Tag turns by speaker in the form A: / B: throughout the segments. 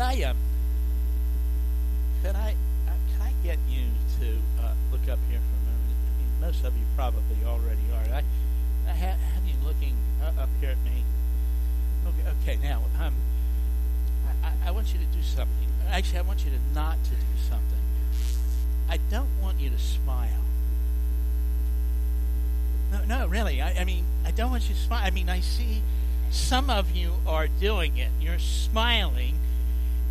A: Could I um? Could I? Uh, could I get you to uh, look up here for a moment? I mean, most of you probably already are. I, I ha- have you looking uh, up here at me. Okay. Okay. Now, um, I, I want you to do something. Actually, I want you to not to do something. I don't want you to smile. No, no, really. I, I mean, I don't want you to smile. I mean, I see some of you are doing it. You're smiling.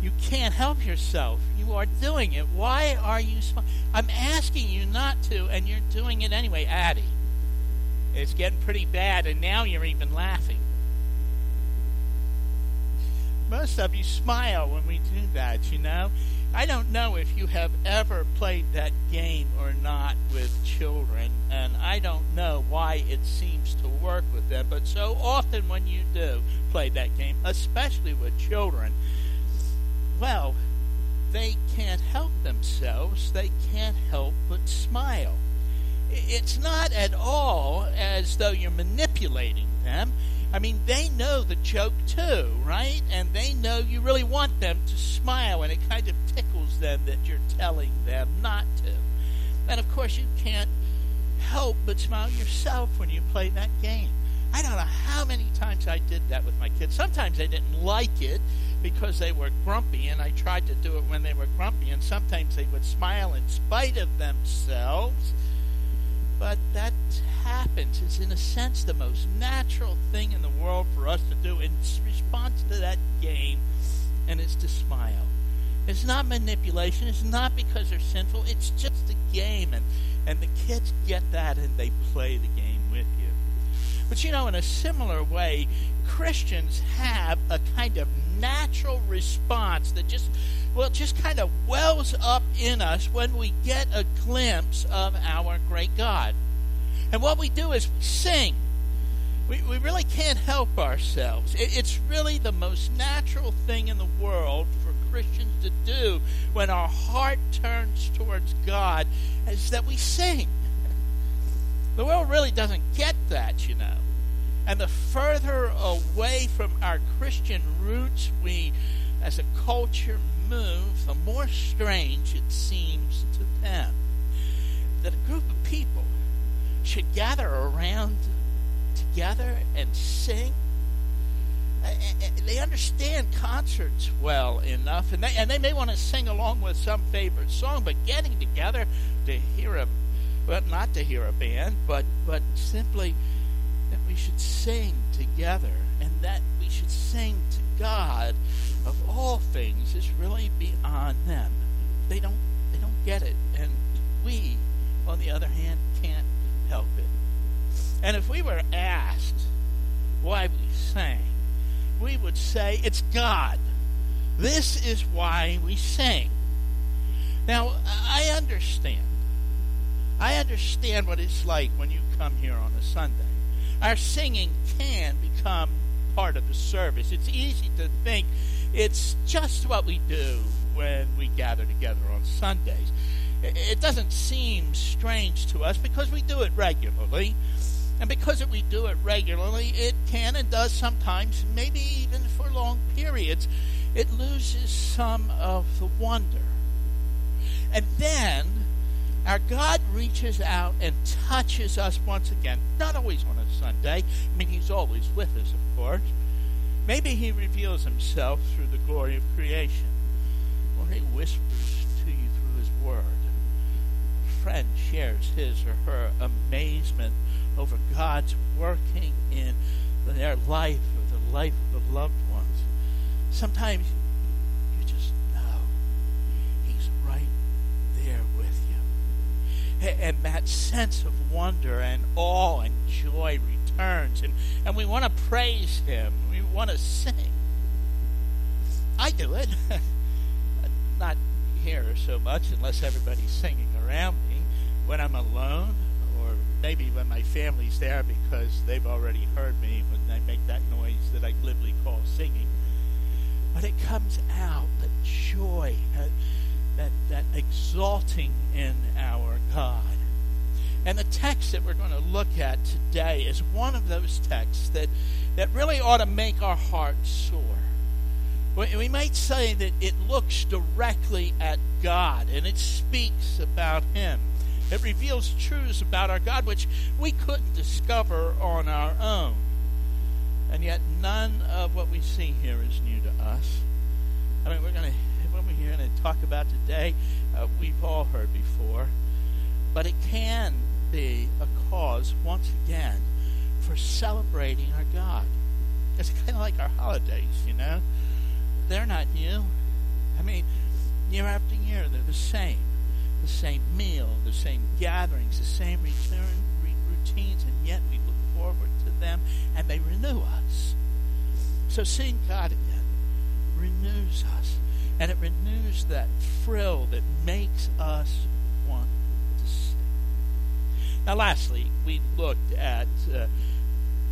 A: You can't help yourself. You are doing it. Why are you? I'm asking you not to, and you're doing it anyway. Addie, it's getting pretty bad, and now you're even laughing. Most of you smile when we do that, you know. I don't know if you have ever played that game or not with children, and I don't know why it seems to work with them, but so often when you do play that game, especially with children, well, they can't help themselves. They can't help but smile. It's not at all as though you're manipulating them. I mean, they know the joke too, right? And they know you really want them to smile, and it kind of tickles them that you're telling them not to. And of course, you can't help but smile yourself when you play that game. I don't know how many times I did that with my kids. Sometimes they didn't like it because they were grumpy, and I tried to do it when they were grumpy, and sometimes they would smile in spite of themselves. But that happens. It's, in a sense, the most natural thing in the world for us to do in response to that game, and it's to smile. It's not manipulation. It's not because they're sinful. It's just a game, and, and the kids get that and they play the game with you. But you know, in a similar way, Christians have a kind of natural response that just, well, just kind of wells up in us when we get a glimpse of our great God. And what we do is we sing. We, we really can't help ourselves. It, it's really the most natural thing in the world for Christians to do when our heart turns towards God is that we sing. The world really doesn't get that, you know. And the further away from our Christian roots we, as a culture, move, the more strange it seems to them that a group of people should gather around together and sing. They understand concerts well enough, and they, and they may want to sing along with some favorite song, but getting together to hear a, well, not to hear a band, but, but simply that we should sing together and that we should sing to God of all things is really beyond them. They don't they don't get it and we on the other hand can't help it. And if we were asked why we sang, we would say it's God. This is why we sing. Now, I understand. I understand what it's like when you come here on a Sunday our singing can become part of the service. It's easy to think it's just what we do when we gather together on Sundays. It doesn't seem strange to us because we do it regularly. And because we do it regularly, it can and does sometimes, maybe even for long periods, it loses some of the wonder. And then our God reaches out and touches us once again, not always on a Sunday. I mean, He's always with us, of course. Maybe He reveals Himself through the glory of creation, or He whispers to you through His Word. A friend shares his or her amazement over God's working in their life or the life of the loved ones. Sometimes and that sense of wonder and awe and joy returns. And, and we want to praise Him. We want to sing. I do it. Not here so much unless everybody's singing around me. When I'm alone, or maybe when my family's there because they've already heard me when I make that noise that I glibly call singing. But it comes out, the joy, that, that exalting in our God. And the text that we're going to look at today is one of those texts that, that really ought to make our hearts soar. We might say that it looks directly at God and it speaks about Him. It reveals truths about our God which we couldn't discover on our own. And yet, none of what we see here is new to us. I mean, we're going to, what we're going to talk about today, uh, we've all heard before. But it can be a cause, once again, for celebrating our God. It's kind of like our holidays, you know? They're not new. I mean, year after year, they're the same. The same meal, the same gatherings, the same return routines, and yet we look forward to them and they renew us. So seeing God again renews us, and it renews that thrill that makes us want to sing. Now, lastly, we looked at uh,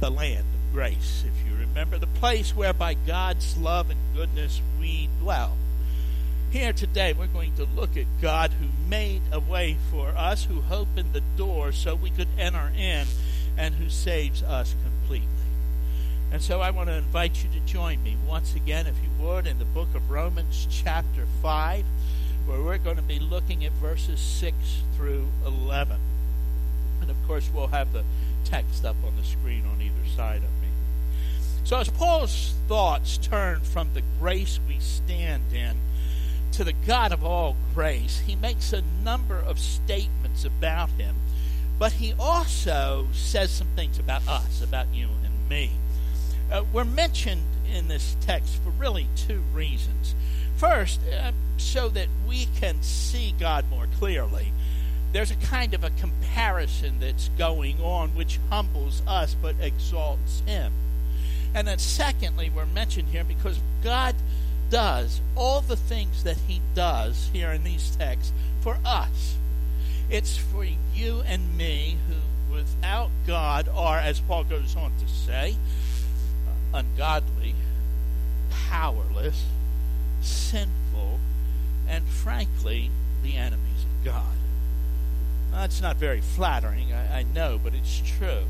A: the land of grace, if you remember, the place where by God's love and goodness we dwell. Here today, we're going to look at God who made a way for us, who opened the door so we could enter in, and who saves us completely. And so I want to invite you to join me once again, if you would, in the book of Romans, chapter 5, where we're going to be looking at verses 6 through 11. And of course, we'll have the text up on the screen on either side of me. So, as Paul's thoughts turn from the grace we stand in to the God of all grace, he makes a number of statements about him, but he also says some things about us, about you and me. Uh, we're mentioned in this text for really two reasons. First, uh, so that we can see God more clearly there's a kind of a comparison that's going on which humbles us but exalts him. And then, secondly, we're mentioned here because God does all the things that he does here in these texts for us. It's for you and me who, without God, are, as Paul goes on to say, ungodly, powerless, sinful, and frankly, the enemies of God. That's not very flattering, I, I know, but it's true.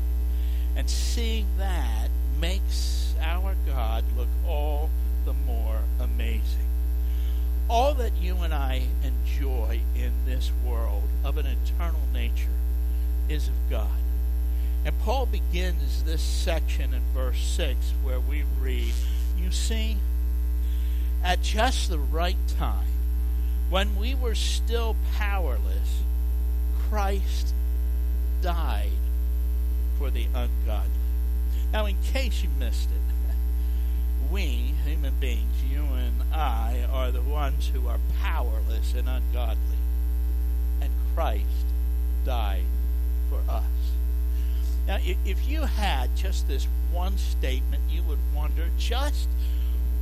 A: And seeing that makes our God look all the more amazing. All that you and I enjoy in this world of an eternal nature is of God. And Paul begins this section in verse 6 where we read, You see, at just the right time, when we were still powerless, Christ died for the ungodly. Now, in case you missed it, we, human beings, you and I, are the ones who are powerless and ungodly. And Christ died for us. Now, if you had just this one statement, you would wonder just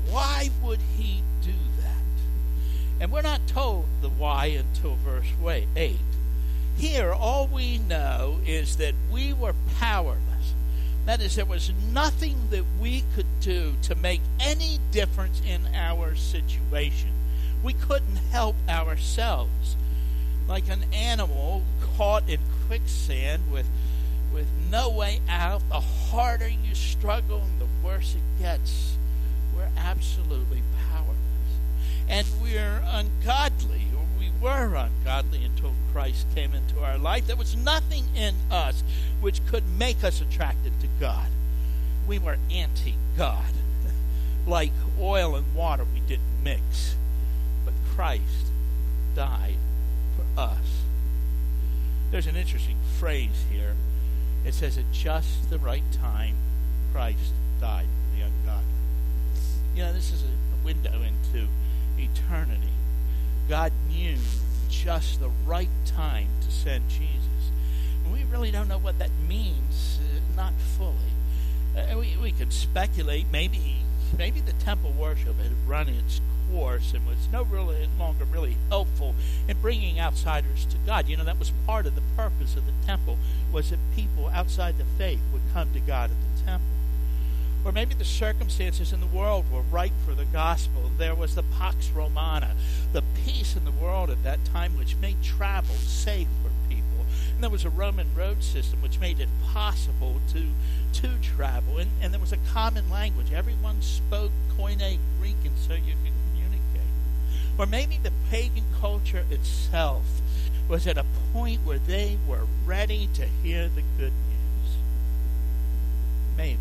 A: why would he do that? And we're not told the why until verse 8. Here, all we know is that we were powerless. That is, there was nothing that we could do to make any difference in our situation. We couldn't help ourselves. Like an animal caught in quicksand with, with no way out, the harder you struggle, and the worse it gets. We're absolutely powerless. And we're ungodly or we were ungodly until Christ came into our life. There was nothing in us which could make us attracted to God. We were anti God. like oil and water, we didn't mix. But Christ died for us. There's an interesting phrase here. It says, at just the right time, Christ died for the ungodly. You know, this is a window into eternity. God knew just the right time to send Jesus. we really don't know what that means, uh, not fully. Uh, we, we could speculate maybe maybe the temple worship had run its course and was no really longer really helpful in bringing outsiders to God. You know that was part of the purpose of the temple was that people outside the faith would come to God at the temple. Or maybe the circumstances in the world were ripe for the gospel. There was the Pax Romana, the peace in the world at that time which made travel safe for. And there was a Roman road system which made it possible to, to travel. And, and there was a common language. Everyone spoke Koine Greek, and so you could communicate. Or maybe the pagan culture itself was at a point where they were ready to hear the good news. Maybe,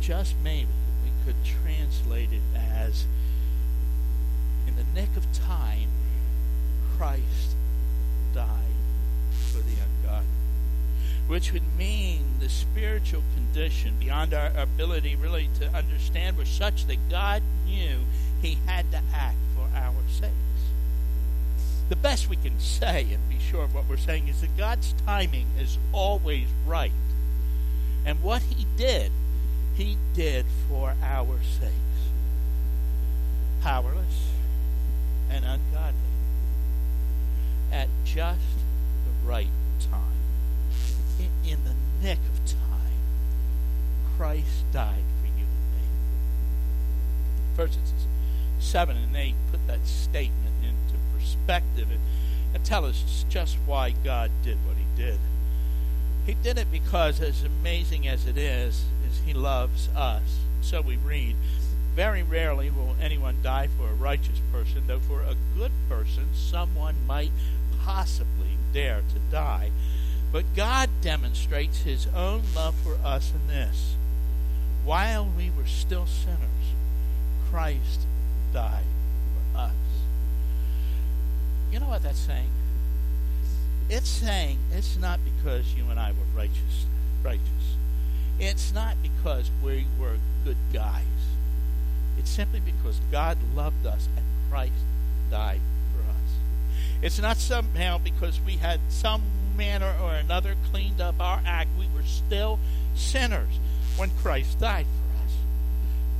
A: just maybe, we could translate it as in the nick of time, Christ died for the ungodly. Which would mean the spiritual condition beyond our ability really to understand was such that God knew he had to act for our sakes. The best we can say and be sure of what we're saying is that God's timing is always right. And what he did, he did for our sakes. Powerless and ungodly at just right time. In, the nick of time, Christ died for you and me. Verses 7 and 8 put that statement into perspective and, and tell us just why God did what he did. He did it because, as amazing as it is, is he loves us. So we read, very rarely will anyone die for a righteous person, though for a good person someone might possibly dare to die. But God demonstrates his own love for us in this. While we were still sinners, Christ died for us. You know what that's saying? It's saying it's not because you and I were righteous righteous. It's not because we were good guys. It's simply because God loved us and Christ died. It's not somehow because we had some manner or another cleaned up our act. We were still sinners when Christ died for us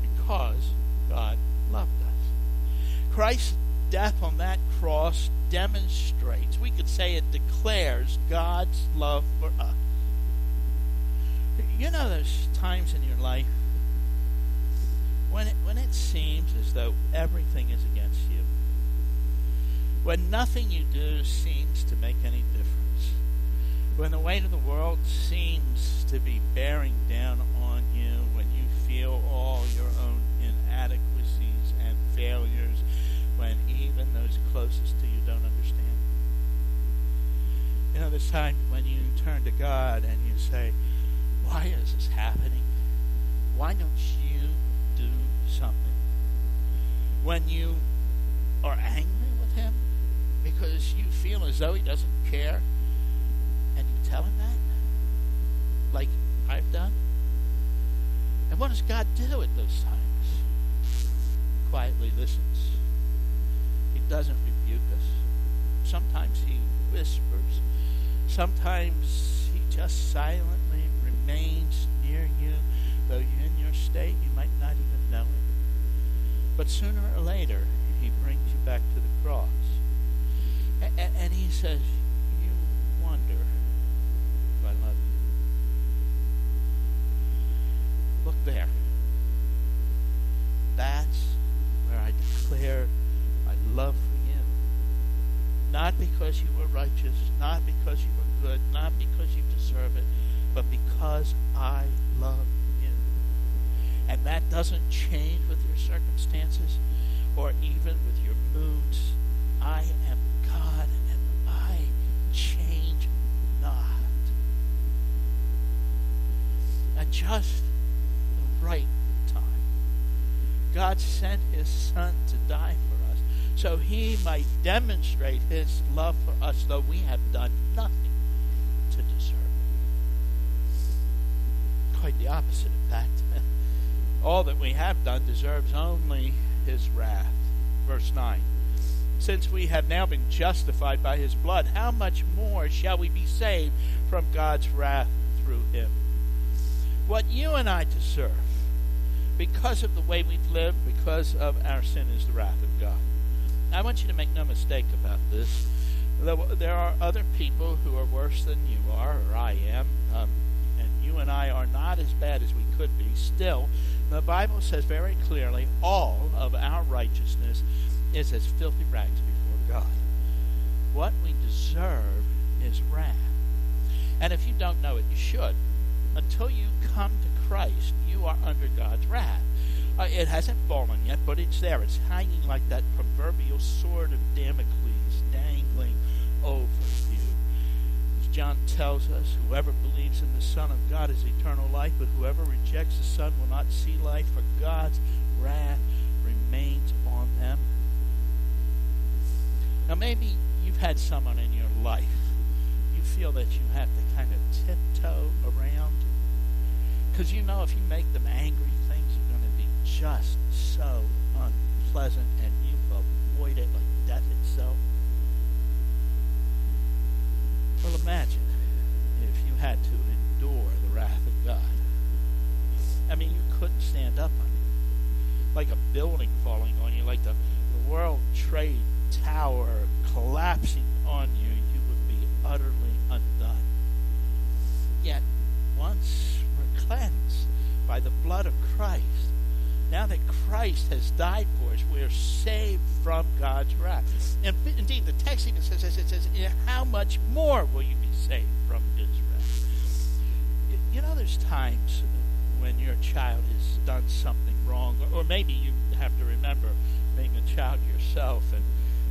A: because God loved us. Christ's death on that cross demonstrates, we could say it declares God's love for us. You know, there's times in your life when it, when it seems as though everything is against you, when nothing you do seems to make any difference, when the weight of the world seems to be bearing down on you, when you feel all your own inadequacies and failures, when even those closest to you don't understand. You know, there's time when you turn to God and you say, Why is this happening? Why don't you do something. When you are angry with him because you feel as though he doesn't care, and you tell him that, like I've done, and what does God do at those times? Quietly listens. He doesn't rebuke us. Sometimes he whispers. Sometimes he just silently remains near you though you're in your state, you might not even know it. But sooner or later, he brings you back to the cross. And, and he says, You wonder if I love you. Look there. That's where I declare my love for you. Not because you were righteous, not because you were good, not because you deserve it, but because I love you. and that doesn't change with your circumstances or even with your moods. I am God and I change not. At just the right time, God sent his Son to die for us so he might demonstrate his love for us, though we have done nothing to deserve it. Quite the opposite, in fact. all that we have done deserves only his wrath. Verse 9. Since we have now been justified by his blood, how much more shall we be saved from God's wrath through him? What you and I deserve, because of the way we've lived, because of our sin, is the wrath of God. I want you to make no mistake about this. There are other people who are worse than you are, or I am, um, and you and I are not as bad as we could be. Still, the Bible says very clearly all of our righteousness is as filthy rags before God. What we deserve is wrath. And if you don't know it, you should. Until you come to Christ, you are under God's wrath. Uh, it hasn't fallen yet, but it's there. It's hanging like that proverbial sword of Damocles dangling over you. As John tells us, whoever believes in the Son of God has eternal life, but whoever rejects the Son will not see life, for God's wrath remains on them. Now, maybe you've had someone in your life you feel that you have to kind of tiptoe around. Because you know if you make them angry, things are going to be just so unpleasant and you avoid it like death itself. Well, imagine if you had to endure the wrath of God. I mean, you couldn't stand up on it. Like a building falling on you, like the, the World Trade Tower collapsing on you, you would be utterly undone. Yet, once we're cleansed by the blood of Christ, now that Christ has died for us, we're saved from God's wrath. And indeed, the text even says, it says, how much more will you be saved from his wrath? You know, there's times when your child has done something wrong, or maybe you have to remember being a child yourself and,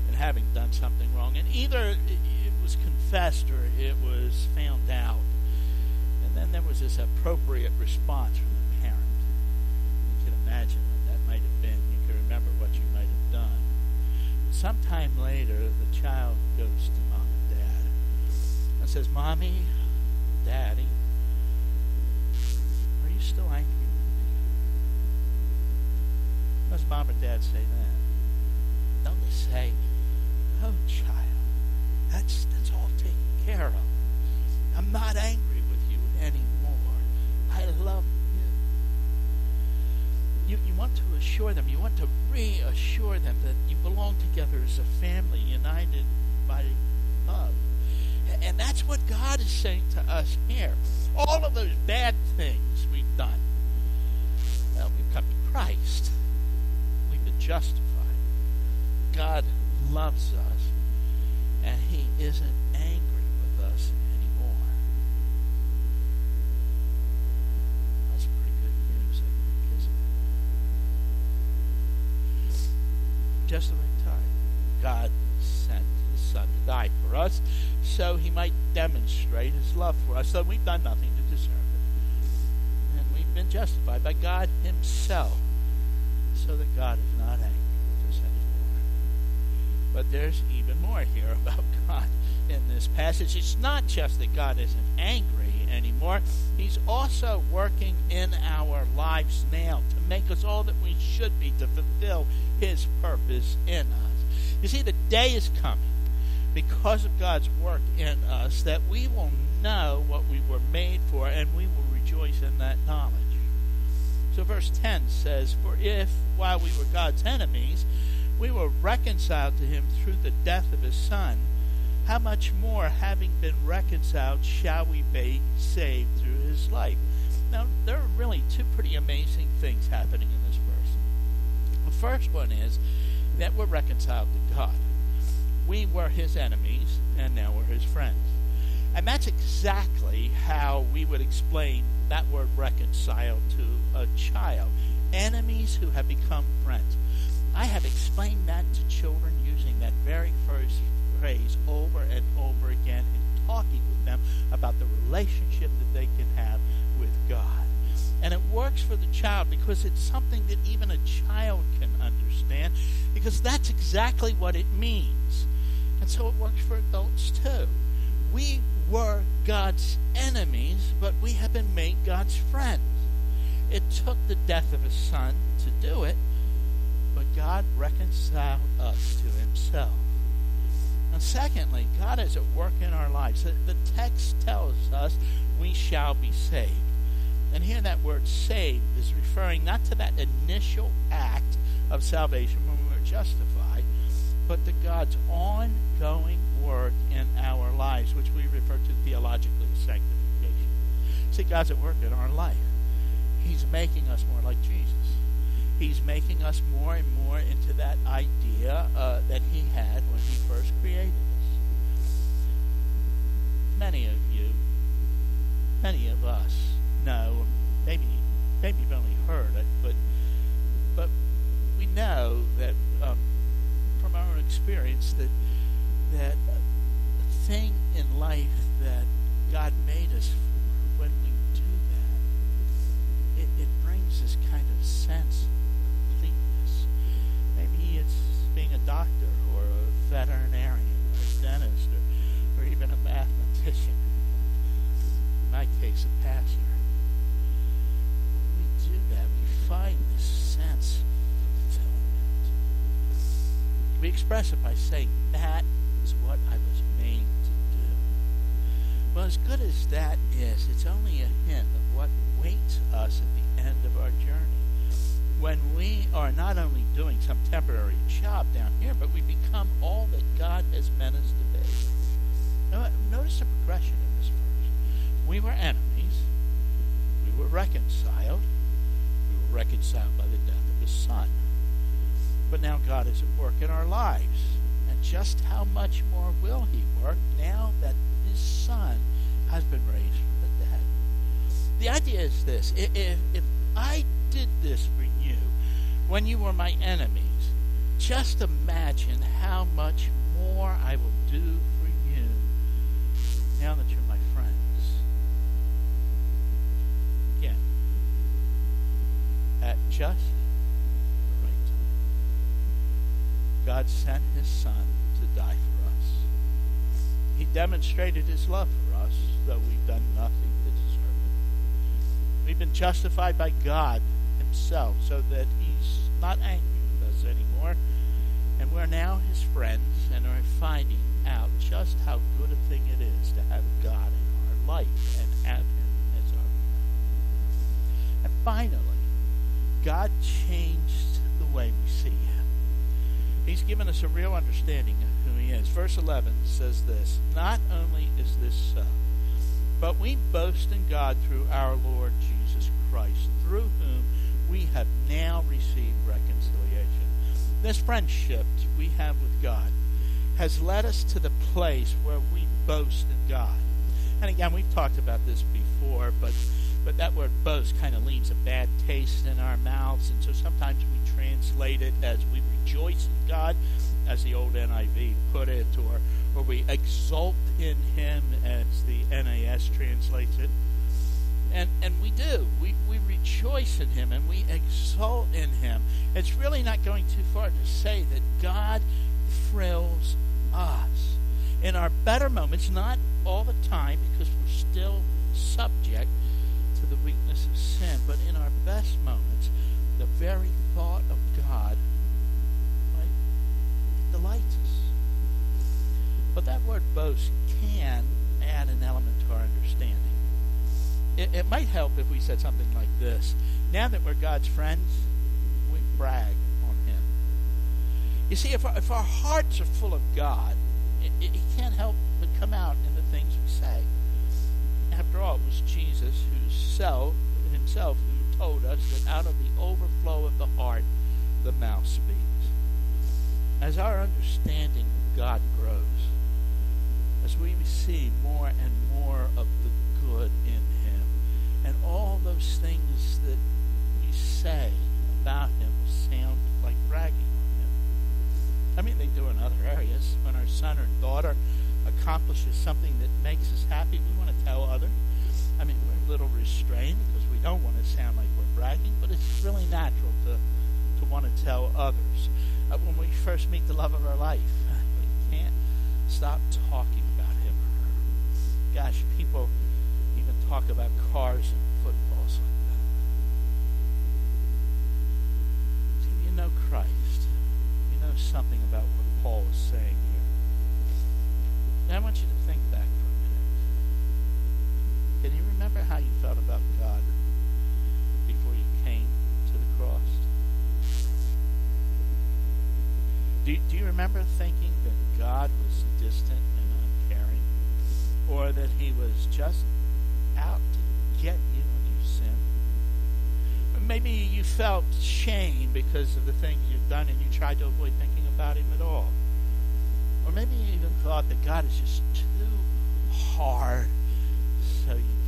A: and having done something wrong. And either it was confessed or it was found out. And then there was this appropriate response from the parent You can imagine what that might have been. You can remember what you might have done. But sometime later, the child goes to mom and dad and says, Mommy, Daddy, are you still angry with me? Does mom and dad say that? Don't they say, Oh, child, that's, that's all taken care of. I'm not angry with you anymore. I love you, you You want to assure them, you want to reassure them that you belong together as a family united by love. And that's what God is saying to us here. All of those bad things we've done, well, we've come to Christ. We've been justified. God loves us, and He isn't angry with us anymore. That's just the right time. God sent his son to die for us so he might demonstrate his love for us. So we've done nothing to deserve it. And we've been justified by God himself so that God is not angry. But there's even more here about God in this passage. It's not just that God isn't angry anymore. He's also working in our lives now to make us all that we should be to fulfill His purpose in us. You see, the day is coming because of God's work in us that we will know what we were made for and we will rejoice in that knowledge. So, verse 10 says, For if, while we were God's enemies, we were reconciled to him through the death of his Son, how much more, having been reconciled, shall we be saved through his life? Now, there are really two pretty amazing things happening in this verse. The first one is that we're reconciled to God. We were his enemies, and now we're his friends. And that's exactly how we would explain that word reconciled to a child. Enemies who have become friends. I have explained that to children using that very first phrase over and over again and talking with them about the relationship that they can have with God. And it works for the child because it's something that even a child can understand because that's exactly what it means. And so it works for adults too. We were God's enemies, but we have been made God's friends. It took the death of his son to do it, but God reconciled us to himself. And secondly, God is at work in our lives. The, text tells us we shall be saved. And here that word saved is referring not to that initial act of salvation when we were justified, but to God's ongoing work in our lives, which we refer to theologically as sanctification. See, God's at work in our life. He's making us more like Jesus. He's making us more and more into that idea uh, that He had when He first created us. Many of you, many of us know, maybe, maybe you've only heard it, but but we know that um, from our own experience that that the thing in life that God made us for, when we do that, it, it brings this kind of sense of completeness. Maybe it's being a doctor or a veterinarian or a dentist or, or even a mathematician. In my case, a pastor. When we do that, we find this sense of fulfillment. We express it by saying, that is what I was made to do. Well, as good as that is, it's only a hint of what waits us at the end of our journey. When we are not only doing some temporary job down here, but we become all that God has meant us to be. Now, notice the progression in this verse. We were enemies. We were reconciled. We were reconciled by the death of his son. But now God is at work in our lives. And just how much more will he work now that his son has been raised from the dead? The idea is this if, if I did this for you when you were my enemies, just imagine how much more I will do for you now that you're my friends. Again, at just God sent his Son to die for us. He demonstrated his love for us, though we've done nothing to deserve it. We've been justified by God himself so that he's not angry with us anymore. And we're now his friends and are finding out just how good a thing it is to have God in our life and have him as our friend. And finally, God changed the way we see him. He's given us a real understanding of who he is. Verse 11 says this Not only is this so, but we boast in God through our Lord Jesus Christ, through whom we have now received reconciliation. This friendship we have with God has led us to the place where we boast in God. And again, we've talked about this before, but but that word boast kind of leaves a bad taste in our mouths, and so sometimes we translate it as we rejoice in God, as the old NIV put it, or, or we exult in Him, as the NAS translates it. And, and we do. We, we rejoice in Him and we exult in Him. It's really not going too far to say that God thrills us. In our better moments, not all the time, because we're still subject to the weakness of sin, but in our best moments, the very thought of God delights us. But that word boast can add an element to our understanding. It, it might help if we said something like this Now that we're God's friends, we brag on Him. You see, if our, if our hearts are full of God, it, it, it can't help but come out in the things we say. After all, it was Jesus who self, himself who told us that out of the overflow of the heart, the mouth speaks as our understanding of God grows, as we see more and more of the good in Him, and all those things that we say about Him will sound like bragging on Him. I mean, they do in other areas. When our son or daughter accomplishes something that makes us happy, we want to tell others. I mean, we're a little restrained because we don't want to sound like we're bragging, but it's really natural to, to want to tell others when we first meet the love of our life. We can't stop talking about him or her. Gosh, people even talk about cars and footballs like that. See, you know Christ. You know something about what Paul is saying here. I want you to think back for a minute. Can you remember how you felt about God before you came to the cross? Do, do you remember thinking that God was distant and uncaring? Or that he was just out to get you when you sinned? Maybe you felt shame because of the things you've done and you tried to avoid thinking about him at all. Or maybe you even thought that God is just too hard, so you.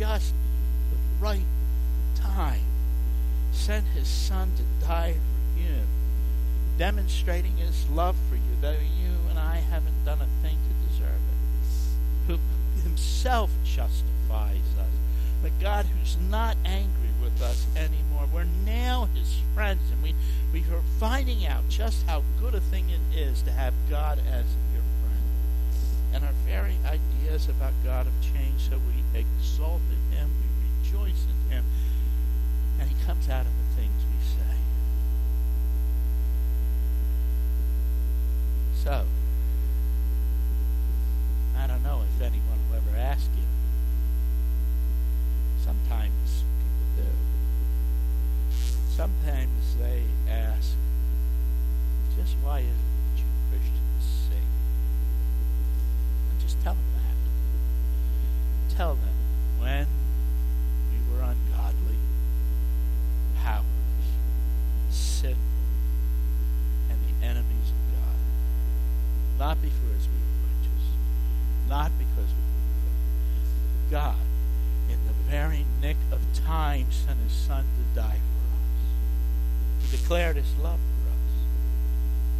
A: Just the right time, sent his Son to die for you, demonstrating his love for you, though you and I haven't done a thing to deserve it, who himself justifies us. But God who's not angry with us anymore. We're now his friends, and we, we are finding out just how good a thing it is to have God as. And our very ideas about God have changed, so we exalt in him, we rejoice in him, and he comes out of the things we say. So, I don't know if anyone will ever ask you. Sometimes people do. Sometimes they ask, just why isn't it you Christians sing? And just tell them that. Tell them when we were ungodly, powerless, sinful, and the enemies of God. Not because we were righteous, not because we were good. God, in the very nick of time, sent his Son to die for us. He declared his love for us.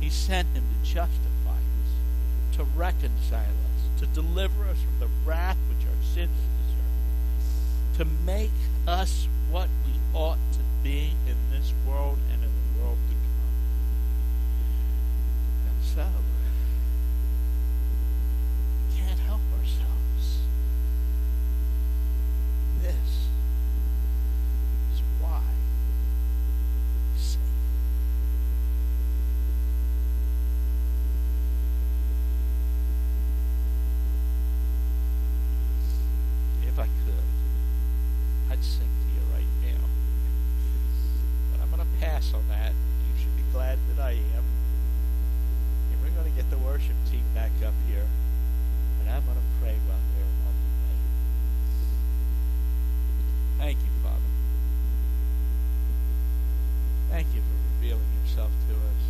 A: He sent him to justify us, to reconcile us, to deliver us from the wrath which our sins deserve, to make us what we ought to be in this world and in the world to come. And so, we can't help ourselves. This is why we sing. If I could, I'd sing to you right now. But On that. You should be glad that I am. And we're going to get the worship team back up here. And I'm going to pray while they're on the way. Thank you, Father. Thank you for revealing yourself to us.